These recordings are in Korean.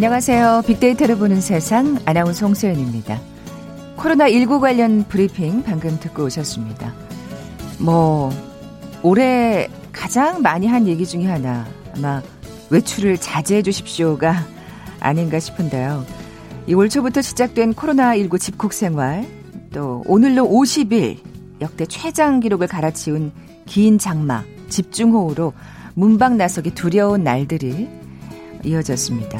안녕하세요. 빅데이터를 보는 세상 아나운서 홍소연입니다. 코로나19 관련 브리핑 방금 듣고 오셨습니다. 뭐 올해 가장 많이 한 얘기 중에 하나 아마 외출을 자제해 주십시오가 아닌가 싶은데요. 이월 초부터 시작된 코로나19 집콕 생활 또 오늘로 50일 역대 최장 기록을 갈아치운 긴 장마 집중호우로 문방 나서기 두려운 날들이 이어졌습니다.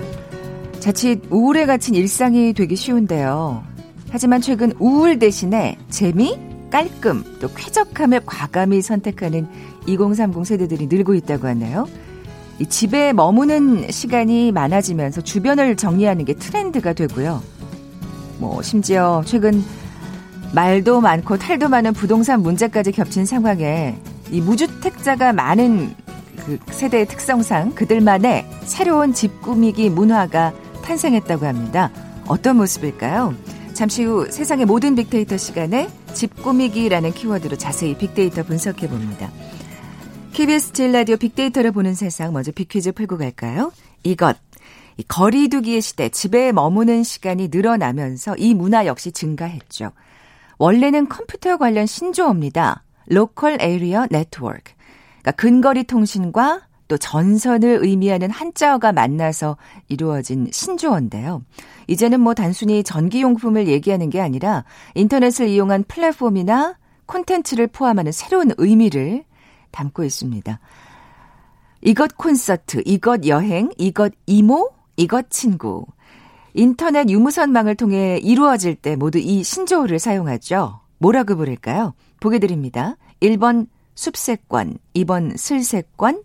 자칫 우울에 갇힌 일상이 되기 쉬운데요. 하지만 최근 우울 대신에 재미, 깔끔, 또 쾌적함을 과감히 선택하는 2030 세대들이 늘고 있다고 하네요. 이 집에 머무는 시간이 많아지면서 주변을 정리하는 게 트렌드가 되고요. 뭐 심지어 최근 말도 많고 탈도 많은 부동산 문제까지 겹친 상황에 이 무주택자가 많은 그 세대의 특성상 그들만의 새로운 집 꾸미기 문화가 탄생했다고 합니다. 어떤 모습일까요? 잠시 후 세상의 모든 빅데이터 시간에 집 꾸미기라는 키워드로 자세히 빅데이터 분석해 봅니다. KBS 제일 라디오 빅데이터를 보는 세상 먼저 빅퀴즈 풀고 갈까요? 이것 거리두기의 시대 집에 머무는 시간이 늘어나면서 이 문화 역시 증가했죠. 원래는 컴퓨터 관련 신조어입니다. Local Area Network. 그러니까 근거리 통신과 또 전선을 의미하는 한자어가 만나서 이루어진 신조어인데요. 이제는 뭐 단순히 전기용품을 얘기하는 게 아니라 인터넷을 이용한 플랫폼이나 콘텐츠를 포함하는 새로운 의미를 담고 있습니다. 이것 콘서트, 이것 여행, 이것 이모, 이것 친구. 인터넷 유무선망을 통해 이루어질 때 모두 이 신조어를 사용하죠. 뭐라고 부를까요? 보게 드립니다. 1번 숲세권, 2번 슬세권,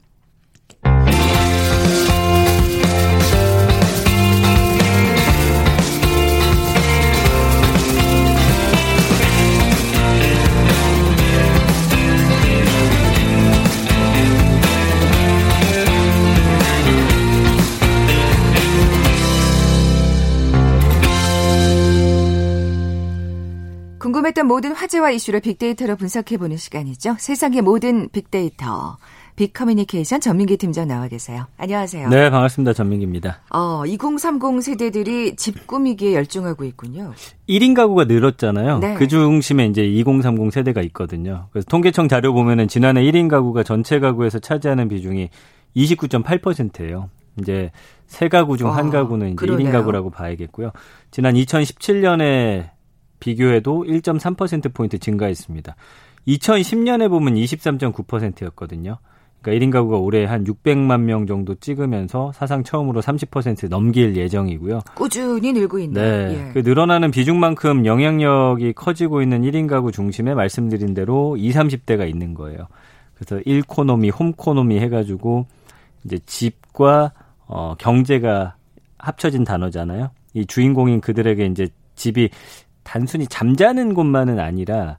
궁금했던 모든 화제와 이슈를 빅데이터로 분석해보는 시간이죠. 세상의 모든 빅데이터. 빅커뮤니케이션 전민기 팀장 나와 계세요. 안녕하세요. 네, 반갑습니다. 전민기입니다. 어, 2030 세대들이 집 꾸미기에 열중하고 있군요. 1인 가구가 늘었잖아요. 네. 그 중심에 이제 2030 세대가 있거든요. 그래서 통계청 자료 보면은 지난해 1인 가구가 전체 가구에서 차지하는 비중이 29.8%예요. 이제 세 가구 중 한 가구는 이제 그러네요. 1인 가구라고 봐야겠고요. 지난 2017년에 비교해도 1.3%포인트 증가했습니다. 2010년에 보면 23.9%였거든요. 그러니까 1인 가구가 올해 한 600만 명 정도 찍으면서 사상 처음으로 30% 넘길 예정이고요. 꾸준히 늘고 있는. 네. 예. 그 늘어나는 비중만큼 영향력이 커지고 있는 1인 가구 중심에 말씀드린 대로 20, 30대가 있는 거예요. 그래서 1코노미, 홈코노미 해가지고 이제 집과 어, 경제가 합쳐진 단어잖아요. 이 주인공인 그들에게 이제 집이 단순히 잠자는 곳만은 아니라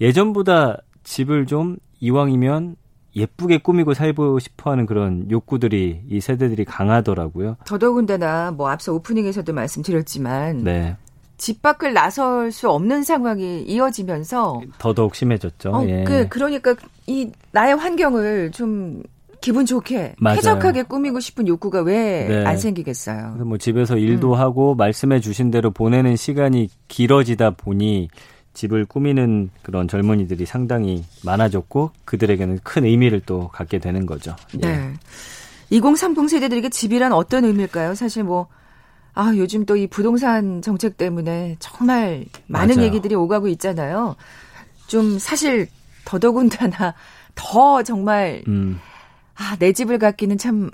예전보다 집을 좀 이왕이면 예쁘게 꾸미고 살고 싶어 하는 그런 욕구들이 이 세대들이 강하더라고요. 더더군다나 뭐 앞서 오프닝에서도 말씀드렸지만 네. 집 밖을 나설 수 없는 상황이 이어지면서 더더욱 심해졌죠. 어, 예. 그 그러니까 이 나의 환경을 좀 기분 좋게 맞아요. 쾌적하게 꾸미고 싶은 욕구가 왜안 네. 생기겠어요. 그래서 뭐 집에서 일도 음. 하고 말씀해 주신 대로 보내는 시간이 길어지다 보니 집을 꾸미는 그런 젊은이들이 상당히 많아졌고 그들에게는 큰 의미를 또 갖게 되는 거죠. 예. 네. 2030 세대들에게 집이란 어떤 의미일까요? 사실 뭐 아, 요즘 또 이 부동산 정책 때문에 정말 많은 맞아요. 얘기들이 오가고 있잖아요. 좀 사실 더더군다나 더 정말 음. 아, 내 집을 갖기는 참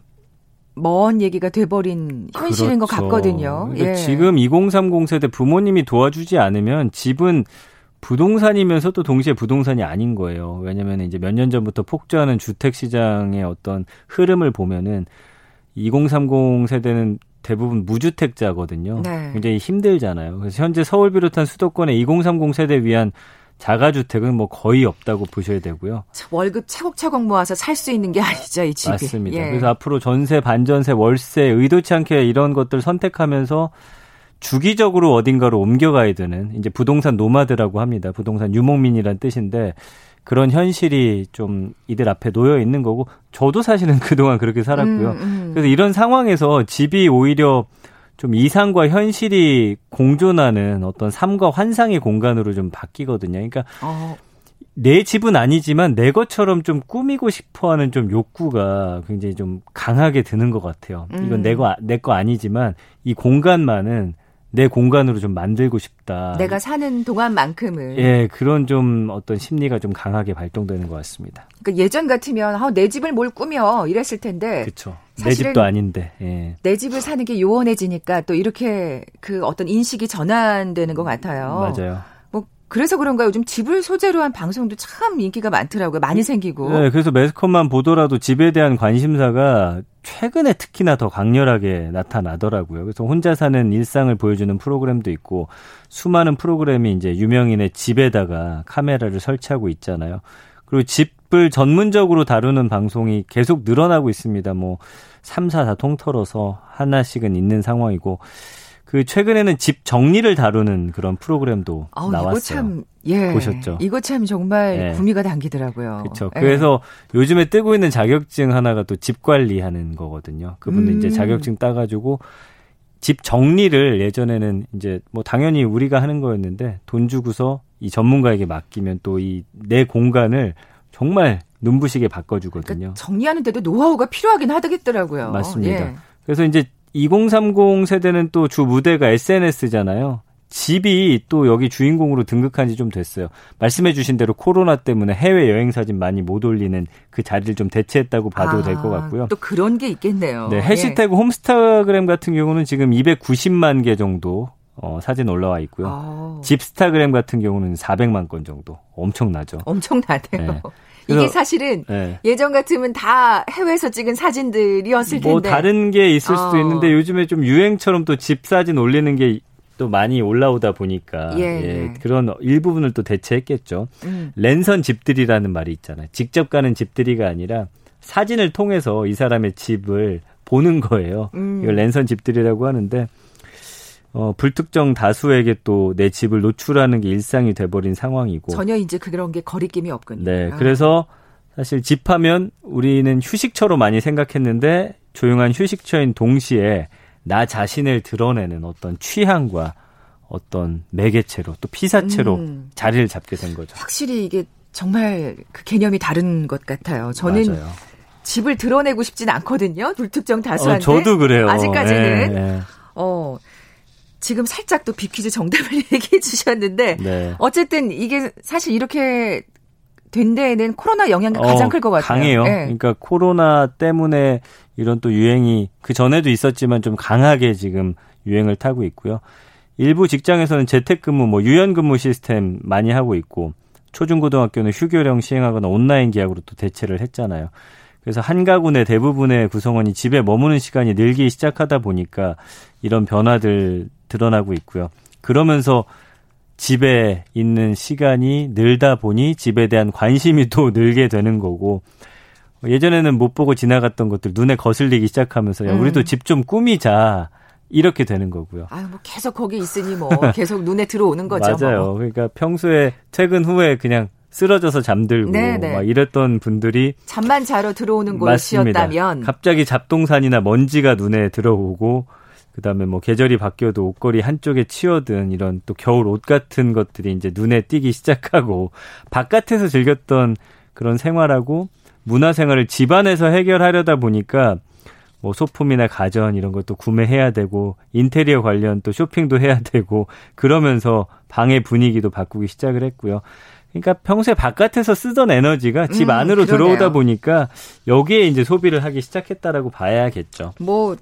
먼 얘기가 돼버린 현실인 그렇죠. 것 같거든요. 그러니까 예. 지금 2030 세대 부모님이 도와주지 않으면 집은 부동산이면서도 동시에 부동산이 아닌 거예요. 왜냐면 이제 몇 년 전부터 폭주하는 주택 시장의 어떤 흐름을 보면은 2030 세대는 대부분 무주택자거든요. 네. 굉장히 힘들잖아요. 그래서 현재 서울 비롯한 수도권의 2030 세대 위한 자가주택은 뭐 거의 없다고 보셔야 되고요. 월급 차곡차곡 모아서 살 수 있는 게 아니죠, 이 집이. 맞습니다. 예. 그래서 앞으로 전세, 반전세, 월세 의도치 않게 이런 것들 선택하면서 주기적으로 어딘가로 옮겨가야 되는 이제 부동산 노마드라고 합니다. 부동산 유목민이란 뜻인데 그런 현실이 좀 이들 앞에 놓여 있는 거고 저도 사실은 그동안 그렇게 살았고요. 음, 음. 그래서 이런 상황에서 집이 오히려 좀 이상과 현실이 공존하는 어떤 삶과 환상의 공간으로 좀 바뀌거든요. 그러니까 어. 내 집은 아니지만 내 것처럼 좀 꾸미고 싶어하는 좀 욕구가 굉장히 좀 강하게 드는 것 같아요. 이건 음. 내거 내 거 아니지만 이 공간만은 내 공간으로 좀 만들고 싶다. 내가 사는 동안만큼은. 예, 그런 좀 어떤 심리가 좀 강하게 발동되는 것 같습니다. 그러니까 예전 같으면 아, 내 집을 뭘 꾸며 이랬을 텐데. 그렇죠. 내 집도 아닌데. 예. 내 집을 사는 게 요원해지니까 또 이렇게 그 어떤 인식이 전환되는 것 같아요. 맞아요. 그래서 그런가 요즘 집을 소재로 한 방송도 참 인기가 많더라고요. 많이 생기고. 네, 그래서 매스컴만 보더라도 집에 대한 관심사가 최근에 특히나 더 강렬하게 나타나더라고요. 그래서 혼자 사는 일상을 보여주는 프로그램도 있고 수많은 프로그램이 이제 유명인의 집에다가 카메라를 설치하고 있잖아요. 그리고 집을 전문적으로 다루는 방송이 계속 늘어나고 있습니다. 뭐 3, 4 다 통틀어서 하나씩은 있는 상황이고 그 최근에는 집 정리를 다루는 그런 프로그램도 아우, 나왔어요. 이거 참 예. 보셨죠? 이거 참 정말 예. 구미가 당기더라고요. 그렇죠. 예. 그래서 요즘에 뜨고 있는 자격증 하나가 또 집 관리하는 거거든요. 그분은 음. 이제 자격증 따가지고 집 정리를 예전에는 이제 뭐 당연히 우리가 하는 거였는데 돈 주고서 이 전문가에게 맡기면 또 이 내 공간을 정말 눈부시게 바꿔주거든요. 그러니까 정리하는데도 노하우가 필요하긴 하겠더라고요. 맞습니다. 예. 그래서 이제 2030 세대는 또 주 무대가 SNS잖아요. 집이 또 여기 주인공으로 등극한 지 좀 됐어요. 말씀해 주신 대로 코로나 때문에 해외 여행 사진 많이 못 올리는 그 자리를 좀 대체했다고 봐도 아, 될것 같고요. 또 그런 게 있겠네요. 네, 해시태그 예. 홈스타그램 같은 경우는 지금 290만 개 정도 어, 사진 올라와 있고요. 아. 집스타그램 같은 경우는 400만 건 정도. 엄청나죠. 엄청나네요. 네. 이게 사실은 네. 예전 같으면 다 해외에서 찍은 사진들이었을 뭐 텐데. 뭐 다른 게 있을 수도 어. 있는데 요즘에 좀 유행처럼 또 집 사진 올리는 게 또 많이 올라오다 보니까 예, 예, 예. 그런 일부분을 또 대체했겠죠. 음. 랜선 집들이라는 말이 있잖아요. 직접 가는 집들이가 아니라 사진을 통해서 이 사람의 집을 보는 거예요. 음. 이걸 랜선 집들이라고 하는데 어, 불특정 다수에게 또 내 집을 노출하는 게 일상이 돼버린 상황이고 전혀 이제 그런 게 거리낌이 없군요. 네, 아. 그래서 사실 집하면 우리는 휴식처로 많이 생각했는데 조용한 휴식처인 동시에 나 자신을 드러내는 어떤 취향과 어떤 매개체로 또 피사체로 음. 자리를 잡게 된 거죠. 확실히 이게 정말 그 개념이 다른 것 같아요. 저는 맞아요. 집을 드러내고 싶진 않거든요. 불특정 다수한테. 어, 저도 그래요. 아직까지는. 네, 네. 어, 지금 살짝 또 비퀴즈 정답을 얘기해 주셨는데 네. 어쨌든 이게 사실 이렇게 된 데에는 코로나 영향이 가장 어, 클것 같아요. 강해요. 네. 그러니까 코로나 때문에 이런 또 유행이 그 전에도 있었지만 좀 강하게 지금 유행을 타고 있고요. 일부 직장에서는 재택근무, 뭐 유연근무 시스템 많이 하고 있고 초중고등학교는 휴교령 시행하거나 온라인 계약으로 또 대체를 했잖아요. 그래서 한 가구 내 대부분의 구성원이 집에 머무는 시간이 늘기 시작하다 보니까 이런 변화들 드러나고 있고요. 그러면서 집에 있는 시간이 늘다 보니 집에 대한 관심이 또 늘게 되는 거고 예전에는 못 보고 지나갔던 것들 눈에 거슬리기 시작하면서 야, 음. 우리도 집좀 꾸미자. 이렇게 되는 거고요. 아유, 뭐 계속 거기 있으니 뭐 계속 눈에 들어오는 거죠. 맞아요. 뭐. 그러니까 평소에 퇴근 후에 그냥 쓰러져서 잠들고 네네. 네. 막 이랬던 분들이 잠만 자러 들어오는 곳이었다면 갑자기 잡동산이나 먼지가 눈에 들어오고 그다음에 뭐 계절이 바뀌어도 옷걸이 한쪽에 치어든 이런 또 겨울 옷 같은 것들이 이제 눈에 띄기 시작하고 바깥에서 즐겼던 그런 생활하고 문화 생활을 집안에서 해결하려다 보니까 뭐 소품이나 가전 이런 것도 구매해야 되고 인테리어 관련 또 쇼핑도 해야 되고 그러면서 방의 분위기도 바꾸기 시작을 했고요. 그러니까 평소에 바깥에서 쓰던 에너지가 집 음, 안으로 그러네요. 들어오다 보니까 여기에 이제 소비를 하기 시작했다라고 봐야겠죠. 뭐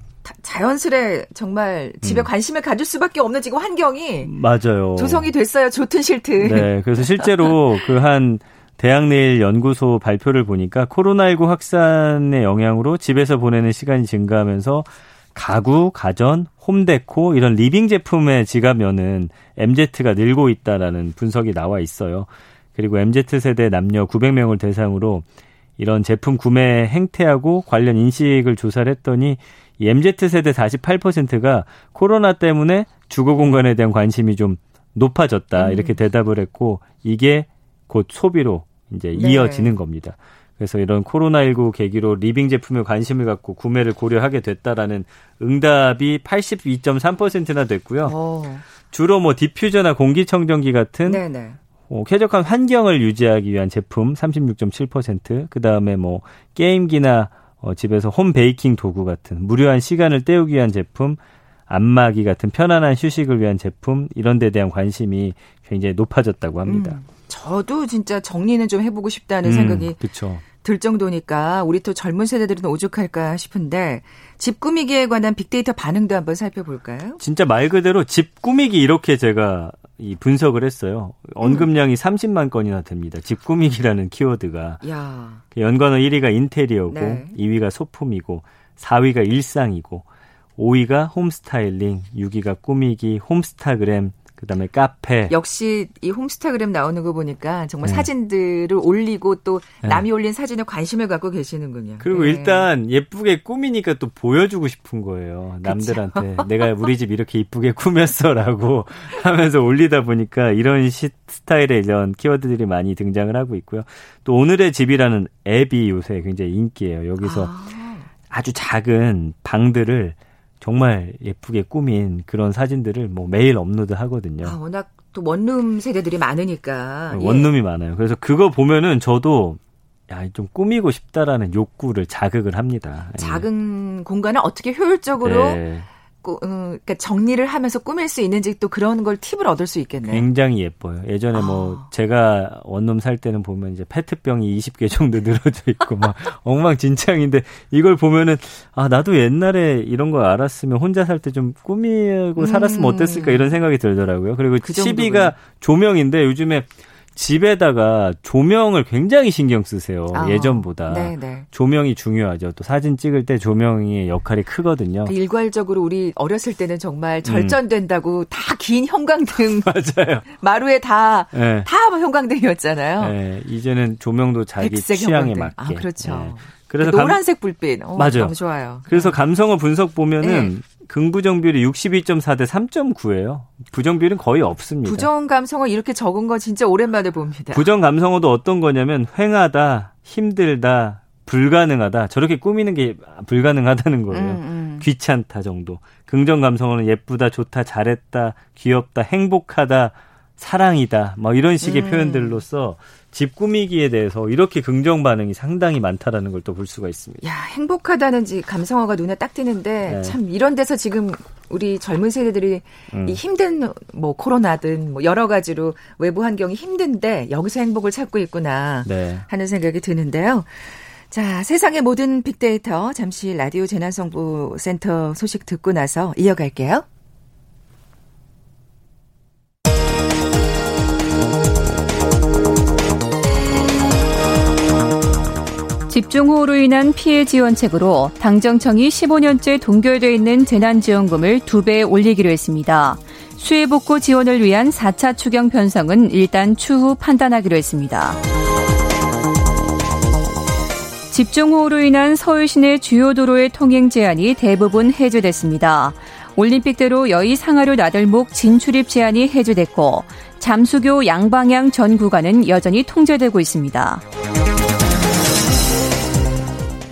자연스레 정말 집에 음. 관심을 가질 수밖에 없는 지금 환경이 맞아요. 조성이 됐어요. 좋든 싫든. 네, 그래서 실제로 그 한 대학내일 연구소 발표를 보니까 코로나19 확산의 영향으로 집에서 보내는 시간이 증가하면서 가구, 가전, 홈데코 이런 리빙 제품의 지갑 여는 MZ가 늘고 있다라는 분석이 나와 있어요. 그리고 MZ 세대 남녀 900명을 대상으로 이런 제품 구매 행태하고 관련 인식을 조사를 했더니 이 MZ 세대 48%가 코로나 때문에 주거 공간에 대한 관심이 좀 높아졌다 음. 이렇게 대답을 했고 이게 곧 소비로 이제 네. 이어지는 겁니다. 그래서 이런 코로나19 계기로 리빙 제품에 관심을 갖고 구매를 고려하게 됐다라는 응답이 82.3%나 됐고요. 오. 어. 주로 뭐 디퓨저나 공기청정기 같은 네네. 어, 쾌적한 환경을 유지하기 위한 제품 36.7%, 그 다음에 뭐 게임기나 어, 집에서 홈 베이킹 도구 같은 무료한 시간을 때우기 위한 제품, 안마기 같은 편안한 휴식을 위한 제품 이런 데 대한 관심이 굉장히 높아졌다고 합니다. 음, 저도 진짜 정리는 좀 해보고 싶다는 음, 생각이 그쵸. 들 정도니까 우리 또 젊은 세대들은 오죽할까 싶은데 집 꾸미기에 관한 빅데이터 반응도 한번 살펴볼까요? 진짜 말 그대로 집 꾸미기 이렇게 제가 이 분석을 했어요. 언급량이 음. 30만 건이나 됩니다. 집 꾸미기라는 키워드가. 야. 연관어 1위가 인테리어고 네. 2위가 소품이고 4위가 일상이고 5위가 홈스타일링, 6위가 꾸미기, 홈스타그램, 그다음에 카페. 역시 이 홈스타그램 나오는 거 보니까 정말 네. 사진들을 올리고 또 네. 남이 올린 사진에 관심을 갖고 계시는군요. 그리고 네. 일단 예쁘게 꾸미니까 또 보여주고 싶은 거예요. 남들한테 내가 우리 집 이렇게 이쁘게 꾸몄어라고 하면서 올리다 보니까 이런 시, 스타일의 이런 키워드들이 많이 등장을 하고 있고요. 또 오늘의 집이라는 앱이 요새 굉장히 인기예요. 여기서 아. 아주 작은 방들을 정말 예쁘게 꾸민 그런 사진들을 뭐 매일 업로드 하거든요. 아, 워낙 또 원룸 세대들이 많으니까. 예. 원룸이 예. 많아요. 그래서 그거 보면은 저도 야, 좀 꾸미고 싶다라는 욕구를 자극을 합니다. 예. 작은 예. 공간을 어떻게 효율적으로 예. 꾸, 음, 그러니까 정리를 하면서 꾸밀 수 있는지 또 그런 걸 팁을 얻을 수 있겠네요. 굉장히 예뻐요. 예전에 뭐 아. 뭐 제가 원룸 살 때는 보면 이제 페트병이 20개 정도 늘어져 있고 막 엉망진창인데 이걸 보면은 아 나도 옛날에 이런 걸 알았으면 혼자 살 때 좀 꾸미고 살았으면 음. 어땠을까 이런 생각이 들더라고요. 그리고 그 12가 조명인데 요즘에 집에다가 조명을 굉장히 신경 쓰세요. 아, 예전보다. 네네. 네. 조명이 중요하죠. 또 사진 찍을 때 조명의 역할이 크거든요. 그 일괄적으로 우리 어렸을 때는 정말 음. 절전된다고 음. 다긴 형광등. 맞아요. 마루에 다, 네. 다 형광등이었잖아요. 네. 이제는 조명도 자기 취향에 형광등. 맞게. 아, 그렇죠. 네. 그래서 그 노란색 불빛. 어, 맞아요. 너무 좋아요. 그래서 네. 감성어 분석 보면은 네. 긍부정 비율이 62.4 대 3.9예요. 부정 비율은 거의 없습니다. 부정 감성어 이렇게 적은 거 진짜 오랜만에 봅니다. 부정 감성어도 어떤 거냐면 횡하다, 힘들다, 불가능하다. 저렇게 꾸미는 게 불가능하다는 거예요. 음, 음. 귀찮다 정도. 긍정 감성어는 예쁘다, 좋다, 잘했다, 귀엽다, 행복하다, 사랑이다. 뭐 이런 식의 음. 표현들로서 집 꾸미기에 대해서 이렇게 긍정 반응이 상당히 많다라는 걸 또 볼 수가 있습니다. 야, 행복하다는지 감성어가 눈에 딱 띄는데 네. 참 이런 데서 지금 우리 젊은 세대들이 음. 이 힘든 뭐 코로나든 뭐 여러 가지로 외부 환경이 힘든데 여기서 행복을 찾고 있구나 네. 하는 생각이 드는데요. 자, 세상의 모든 빅데이터 잠시 라디오 재난정보센터 소식 듣고 나서 이어갈게요. 집중호우로 인한 피해 지원책으로 당정청이 15년째 동결돼 있는 재난지원금을 두배 올리기로 했습니다. 수해 복구 지원을 위한 4차 추경 편성은 일단 추후 판단하기로 했습니다. 집중호우로 인한 서울 시내 주요 도로의 통행 제한이 대부분 해제됐습니다. 올림픽대로 여의 상하류 나들목 진출입 제한이 해제됐고 잠수교 양방향 전 구간은 여전히 통제되고 있습니다.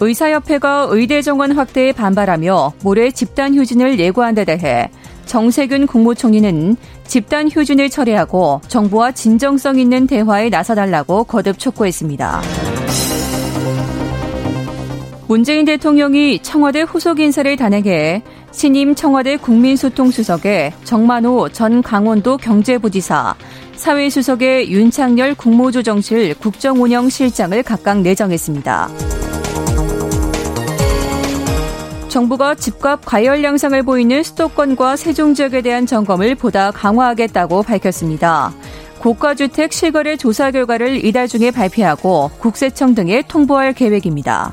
의사협회가 의대 정원 확대에 반발하며 모레 집단 휴진을 예고한 데 대해 정세균 국무총리는 집단 휴진을 철회하고 정부와 진정성 있는 대화에 나서달라고 거듭 촉구했습니다. 문재인 대통령이 청와대 후속 인사를 단행해 신임 청와대 국민소통수석에 정만호 전 강원도 경제부지사, 사회수석에 윤창열 국무조정실 국정운영실장을 각각 내정했습니다. 정부가 집값 과열 양상을 보이는 수도권과 세종 지역에 대한 점검을 보다 강화하겠다고 밝혔습니다. 고가주택 실거래 조사 결과를 이달 중에 발표하고 국세청 등에 통보할 계획입니다.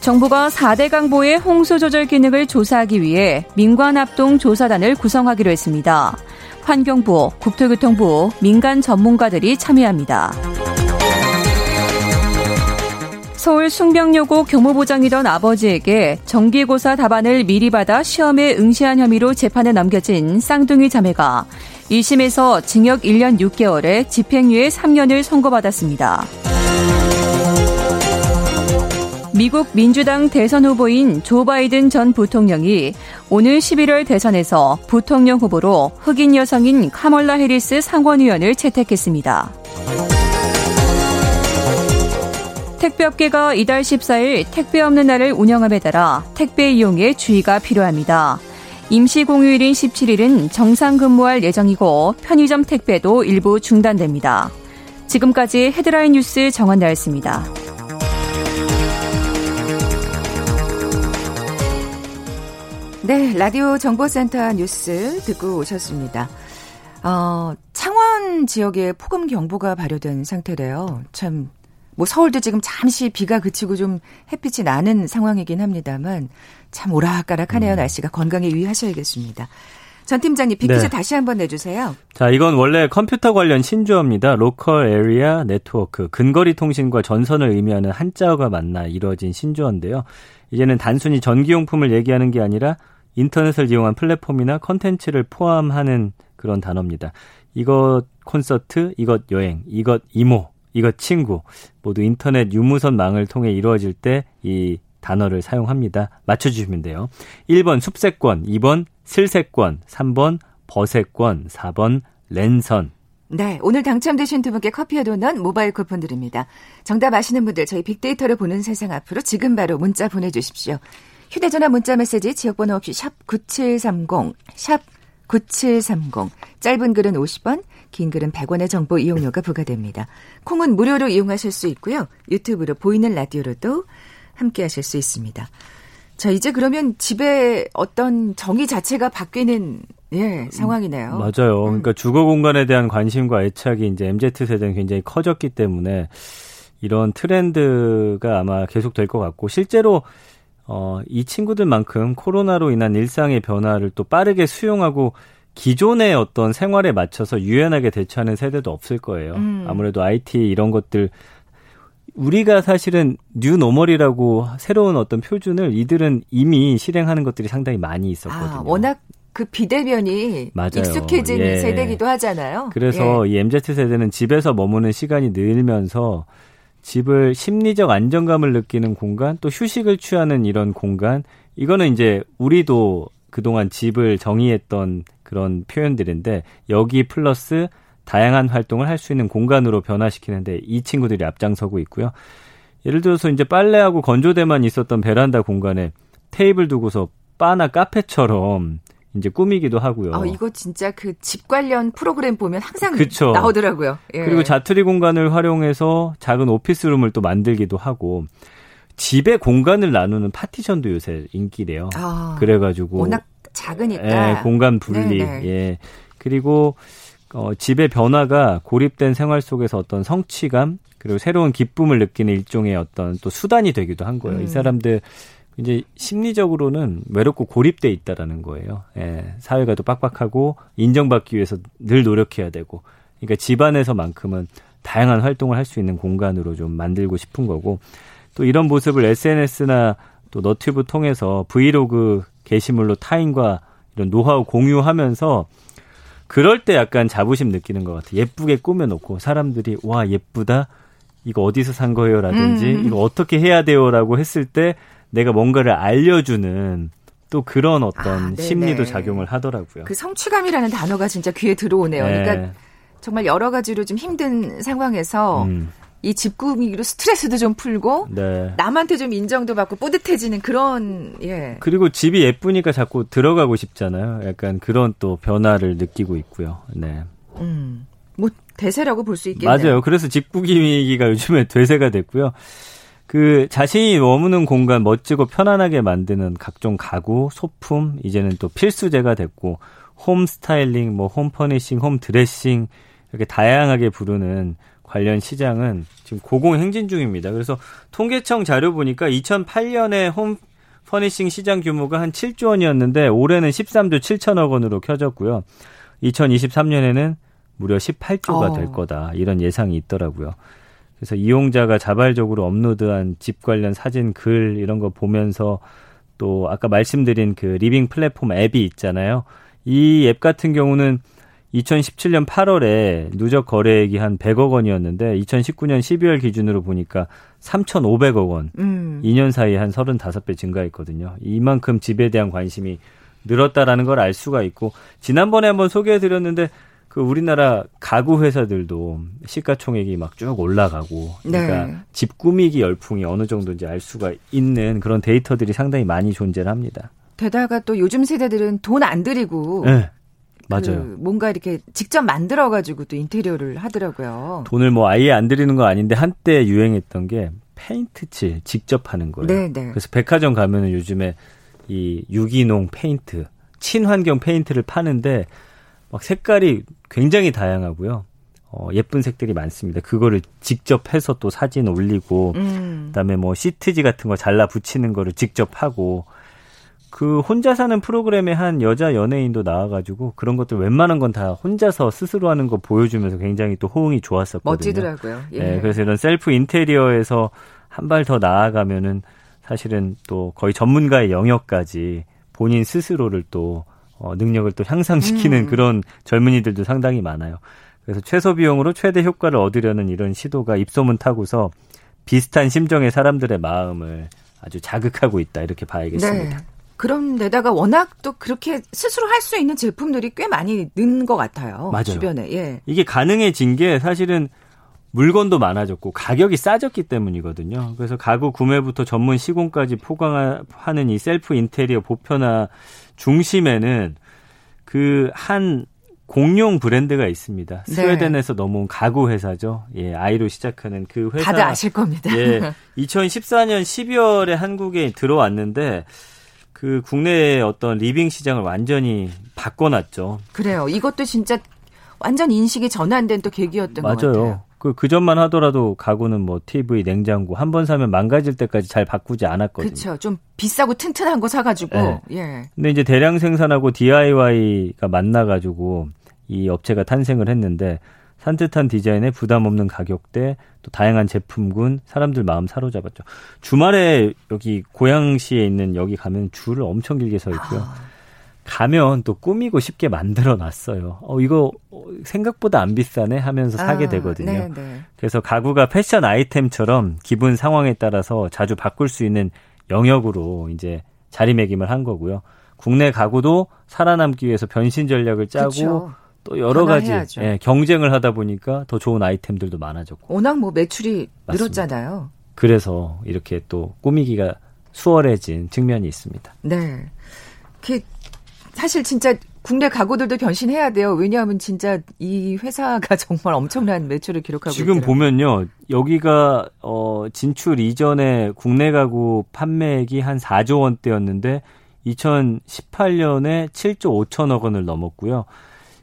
정부가 4대 강보의 홍수 조절 기능을 조사하기 위해 민관 합동 조사단을 구성하기로 했습니다. 환경부, 국토교통부, 민간 전문가들이 참여합니다. 서울 숭명여고 교무부장이던 아버지에게 정기고사 답안을 미리 받아 시험에 응시한 혐의로 재판에 넘겨진 쌍둥이 자매가 1심에서 징역 1년 6개월에 집행유예 3년을 선고받았습니다. 미국 민주당 대선 후보인 조 바이든 전 부통령이 오늘 11월 대선에서 부통령 후보로 흑인 여성인 카멀라 해리스 상원의원을 채택했습니다. 택배업계가 이달 14일 택배 없는 날을 운영함에 따라 택배 이용에 주의가 필요합니다. 임시 공휴일인 17일은 정상 근무할 예정이고 편의점 택배도 일부 중단됩니다. 지금까지 헤드라인 뉴스 정원 나였습니다. 네, 라디오 정보센터 뉴스 듣고 오셨습니다. 어, 창원 지역에 폭음 경보가 발효된 상태래요. 참, 뭐 서울도 지금 잠시 비가 그치고 좀 햇빛이 나는 상황이긴 합니다만 참 오락가락하네요. 음. 날씨가 건강에 유의하셔야겠습니다. 전 팀장님 퀴즈 네. 다시 한번 내주세요. 자, 이건 원래 컴퓨터 관련 신조어입니다. local area network 근거리 통신과 전선을 의미하는 한자어가 만나 이루어진 신조어인데요. 이제는 단순히 전기용품을 얘기하는 게 아니라 인터넷을 이용한 플랫폼이나 컨텐츠를 포함하는 그런 단어입니다. 이것 콘서트, 이것 여행, 이것 이모, 이것 친구 모두 인터넷 유무선 망을 통해 이루어질 때 이 단어를 사용합니다. 맞춰주시면 돼요. 1번 숲세권, 2번 슬세권, 3번 버세권, 4번 랜선. 네, 오늘 당첨되신 두 분께 커피와 도넛 모바일 쿠폰 드립니다. 정답 아시는 분들 저희 빅데이터를 보는 세상 앞으로 지금 바로 문자 보내주십시오. 휴대전화 문자 메시지 지역번호 없이 샵 9730, 샵 9730. 짧은 글은 50원, 긴 글은 100원의 정보 이용료가 부과됩니다. 콩은 무료로 이용하실 수 있고요. 유튜브로 보이는 라디오로도 함께 하실 수 있습니다. 자, 이제 그러면 집에 어떤 정의 자체가 바뀌는 예, 상황이네요. 맞아요. 음. 그러니까 주거 공간에 대한 관심과 애착이 이제 MZ 세대는 굉장히 커졌기 때문에 이런 트렌드가 아마 계속 될 것 같고 실제로 어, 이 친구들만큼 코로나로 인한 일상의 변화를 또 빠르게 수용하고 기존의 어떤 생활에 맞춰서 유연하게 대처하는 세대도 없을 거예요. 음. 아무래도 IT 이런 것들 우리가 사실은 new normal이라고 새로운 어떤 표준을 이들은 이미 실행하는 것들이 상당히 많이 있었거든요. 아, 워낙 그 비대면이 맞아요. 익숙해진 예. 세대기도 하잖아요. 그래서 예. 이 MZ 세대는 집에서 머무는 시간이 늘면서 집을 심리적 안정감을 느끼는 공간, 또 휴식을 취하는 이런 공간, 이거는 이제 우리도 그동안 집을 정의했던 그런 표현들인데 여기 플러스 다양한 활동을 할 수 있는 공간으로 변화시키는데 이 친구들이 앞장서고 있고요. 예를 들어서 이제 빨래하고 건조대만 있었던 베란다 공간에 테이블 두고서 바나 카페처럼 이제 꾸미기도 하고요. 아, 이거 진짜 그 집 관련 프로그램 보면 항상 그쵸. 나오더라고요. 예. 그리고 자투리 공간을 활용해서 작은 오피스룸을 또 만들기도 하고 집의 공간을 나누는 파티션도 요새 인기래요. 아, 그래가지고 워낙 작으니까 예, 공간 분리. 네네. 예. 그리고 어, 집의 변화가 고립된 생활 속에서 어떤 성취감 그리고 새로운 기쁨을 느끼는 일종의 어떤 또 수단이 되기도 한 거예요. 음. 이 사람들 이제 심리적으로는 외롭고 고립돼 있다라는 거예요. 예, 사회가 또 빡빡하고 인정받기 위해서 늘 노력해야 되고, 그러니까 집안에서만큼은 다양한 활동을 할 수 있는 공간으로 좀 만들고 싶은 거고, 또 이런 모습을 SNS나 또 너튜브 통해서 브이로그 게시물로 타인과 이런 노하우 공유하면서 그럴 때 약간 자부심 느끼는 것 같아요. 예쁘게 꾸며놓고 사람들이 와 예쁘다 이거 어디서 산 거예요라든지 음. 이거 어떻게 해야 돼요라고 했을 때 내가 뭔가를 알려주는 또 그런 어떤 아, 심리도 작용을 하더라고요. 그 성취감이라는 단어가 진짜 귀에 들어오네요. 네. 그러니까 정말 여러 가지로 좀 힘든 상황에서 음. 이 집구미로 스트레스도 좀 풀고 네. 남한테 좀 인정도 받고 뿌듯해지는 그런 예. 그리고 집이 예쁘니까 자꾸 들어가고 싶잖아요. 약간 그런 또 변화를 느끼고 있고요. 네. 음. 뭐 대세라고 볼 수 있겠네요. 맞아요. 그래서 집구기가 요즘에 대세가 됐고요. 그 자신이 머무는 공간 멋지고 편안하게 만드는 각종 가구, 소품 이제는 또 필수제가 됐고 home styling, 뭐 home furnishing, home dressing 이렇게 다양하게 부르는 관련 시장은 지금 고공행진 중입니다. 그래서 통계청 자료 보니까 2008년에 home furnishing 시장 규모가 한 7조 원이었는데 올해는 13조 7천억 원으로 커졌고요. 2023년에는 무려 18조가 어. 될 거다. 이런 예상이 있더라고요. 그래서 이용자가 자발적으로 업로드한 집 관련 사진, 글 이런 거 보면서 또 아까 말씀드린 그 living 플랫폼 앱이 있잖아요. 이 앱 같은 경우는 2017년 8월에 누적 거래액이 한 100억 원이었는데 2019년 12월 기준으로 보니까 3,500억 원. 음. 2년 사이에 한 35배 증가했거든요. 이만큼 집에 대한 관심이 늘었다라는 걸 알 수가 있고 지난번에 한번 소개해 드렸는데 그 우리나라 가구 회사들도 시가총액이 막 쭉 올라가고 그러니까 네. 집 꾸미기 열풍이 어느 정도인지 알 수가 있는 그런 데이터들이 상당히 많이 존재를 합니다. 게다가 또 요즘 세대들은 돈 안 들이고 네. 맞아요. 그 뭔가 이렇게 직접 만들어 가지고 또 인테리어를 하더라고요. 돈을 뭐 아예 안 들이는 거 아닌데 한때 유행했던 게 페인트 칠 직접 하는 거예요. 네, 네. 그래서 백화점 가면은 요즘에 이 유기농 페인트, 친환경 페인트를 파는데 막 색깔이 굉장히 다양하고요. 어, 예쁜 색들이 많습니다. 그거를 직접 해서 또 사진 올리고, 음. 그다음에 뭐 시트지 같은 거 잘라 붙이는 거를 직접 하고, 그 혼자 사는 프로그램에 한 여자 연예인도 나와가지고 그런 것들 웬만한 건 다 혼자서 스스로 하는 거 보여주면서 굉장히 또 호응이 좋았었거든요. 멋지더라고요. 예. 네, 그래서 이런 셀프 인테리어에서 한 발 더 나아가면은 사실은 또 거의 전문가의 영역까지 본인 스스로를 또 어, 능력을 또 향상시키는 음. 그런 젊은이들도 상당히 많아요. 그래서 최소 비용으로 최대 효과를 얻으려는 이런 시도가 입소문 타고서 비슷한 심정의 사람들의 마음을 아주 자극하고 있다 이렇게 봐야겠습니다. 네. 그런 데다가 워낙 또 그렇게 스스로 할 수 있는 제품들이 꽤 많이 는 것 같아요. 맞아요. 주변에. 예. 이게 가능해진 게 사실은 물건도 많아졌고 가격이 싸졌기 때문이거든요. 그래서 가구 구매부터 전문 시공까지 포괄하는 이 셀프 인테리어 보편화 중심에는 그 한 공룡 브랜드가 있습니다. 네. 스웨덴에서 넘어온 가구 회사죠. 예, 아이로 시작하는 그 회사. 다들 아실 겁니다. 예, 2014년 12월에 한국에 들어왔는데 그 국내의 어떤 living 시장을 완전히 바꿔놨죠. 그래요. 이것도 진짜 완전 인식이 전환된 또 계기였던 맞아요. 것 같아요. 그, 그 전만 하더라도 가구는 뭐 TV, 냉장고 한 번 사면 망가질 때까지 잘 바꾸지 않았거든요. 그렇죠. 좀 비싸고 튼튼한 거 사가지고. 네. 예. 근데 이제 대량 생산하고 DIY가 만나가지고 이 업체가 탄생을 했는데 산뜻한 디자인에 부담 없는 가격대 또 다양한 제품군 사람들 마음 사로잡았죠. 주말에 여기 고양시에 있는 여기 가면 줄을 엄청 길게 서 있고요. 아. 가면 또 꾸미고 쉽게 만들어 놨어요. 어, 이거 생각보다 안 비싸네 하면서 사게 아, 되거든요. 네, 네. 그래서 가구가 패션 아이템처럼 기분 상황에 따라서 자주 바꿀 수 있는 영역으로 이제 자리매김을 한 거고요. 국내 가구도 살아남기 위해서 변신 전략을 짜고 그쵸. 또 여러 가지 예, 경쟁을 하다 보니까 더 좋은 아이템들도 많아졌고. 워낙 뭐 매출이 맞습니다. 늘었잖아요. 그래서 이렇게 또 꾸미기가 수월해진 측면이 있습니다. 네. 그 사실 진짜 국내 가구들도 변신해야 돼요. 왜냐하면 진짜 이 회사가 정말 엄청난 매출을 기록하고 지금 있더라고요. 보면요. 여기가 어 진출 이전에 국내 가구 판매액이 한 4조 원대였는데 2018년에 7조 5천억 원을 넘었고요.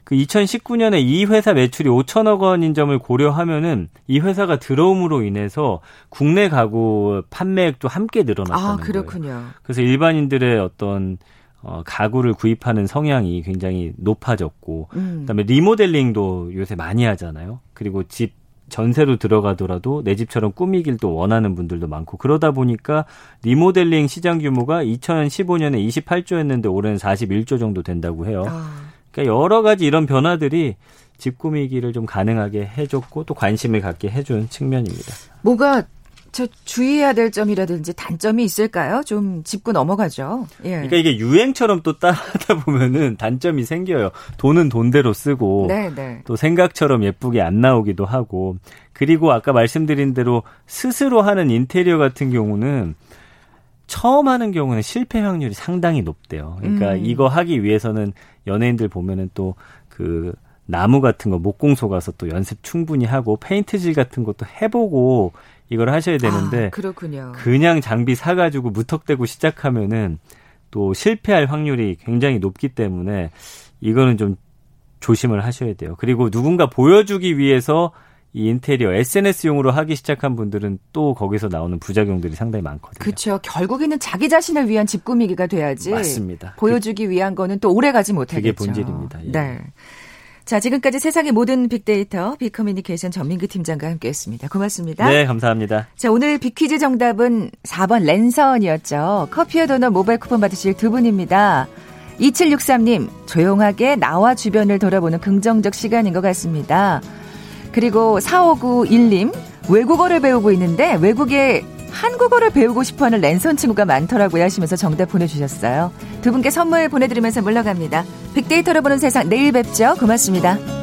그 2019년에 이 회사 매출이 5천억 원인 점을 고려하면은 이 회사가 들어옴으로 인해서 국내 가구 판매액도 함께 늘어났다는 아, 그렇군요. 거예요. 그래서 일반인들의 어떤 어, 가구를 구입하는 성향이 굉장히 높아졌고, 음. 그다음에 리모델링도 요새 많이 하잖아요. 그리고 집 전세로 들어가더라도 내 집처럼 꾸미길 또 원하는 분들도 많고 그러다 보니까 리모델링 시장 규모가 2015년에 28조였는데 올해는 41조 정도 된다고 해요. 아. 그러니까 여러 가지 이런 변화들이 집 꾸미기를 좀 가능하게 해줬고 또 관심을 갖게 해준 측면입니다. 뭐가 저 주의해야 될 점이라든지 단점이 있을까요? 좀 짚고 넘어가죠. 예. 그러니까 이게 유행처럼 또 따라하다 보면은 단점이 생겨요. 돈은 돈대로 쓰고 네네. 네. 또 생각처럼 예쁘게 안 나오기도 하고 그리고 아까 말씀드린 대로 스스로 하는 인테리어 같은 경우는 처음 하는 경우는 실패 확률이 상당히 높대요. 그러니까 음. 이거 하기 위해서는 연예인들 보면은 또 그 나무 같은 거 목공소 가서 또 연습 충분히 하고 페인트질 같은 것도 해보고 이걸 하셔야 되는데 아, 그렇군요. 그냥 장비 사가지고 무턱대고 시작하면은 또 실패할 확률이 굉장히 높기 때문에 이거는 좀 조심을 하셔야 돼요. 그리고 누군가 보여주기 위해서 이 인테리어 SNS용으로 하기 시작한 분들은 또 거기서 나오는 부작용들이 상당히 많거든요. 그렇죠. 결국에는 자기 자신을 위한 집 꾸미기가 돼야지. 맞습니다. 보여주기 위한 거는 또 오래 가지 못하겠죠. 그게 본질입니다. 예. 네. 자, 지금까지 세상의 모든 빅데이터 빅커뮤니케이션 전민기 팀장과 함께했습니다. 고맙습니다. 네, 감사합니다. 자, 오늘 빅퀴즈 정답은 4번 랜선이었죠. 커피와 도넛 모바일 쿠폰 받으실 두 분입니다. 2763님, 조용하게 나와 주변을 돌아보는 긍정적 시간인 것 같습니다. 그리고 4591님, 외국어를 배우고 있는데 외국에 한국어를 배우고 싶어 하는 랜선 친구가 많더라고요 하시면서 정답 보내주셨어요. 두 분께 선물 보내드리면서 물러갑니다. 빅데이터로 보는 세상 내일 뵙죠. 고맙습니다.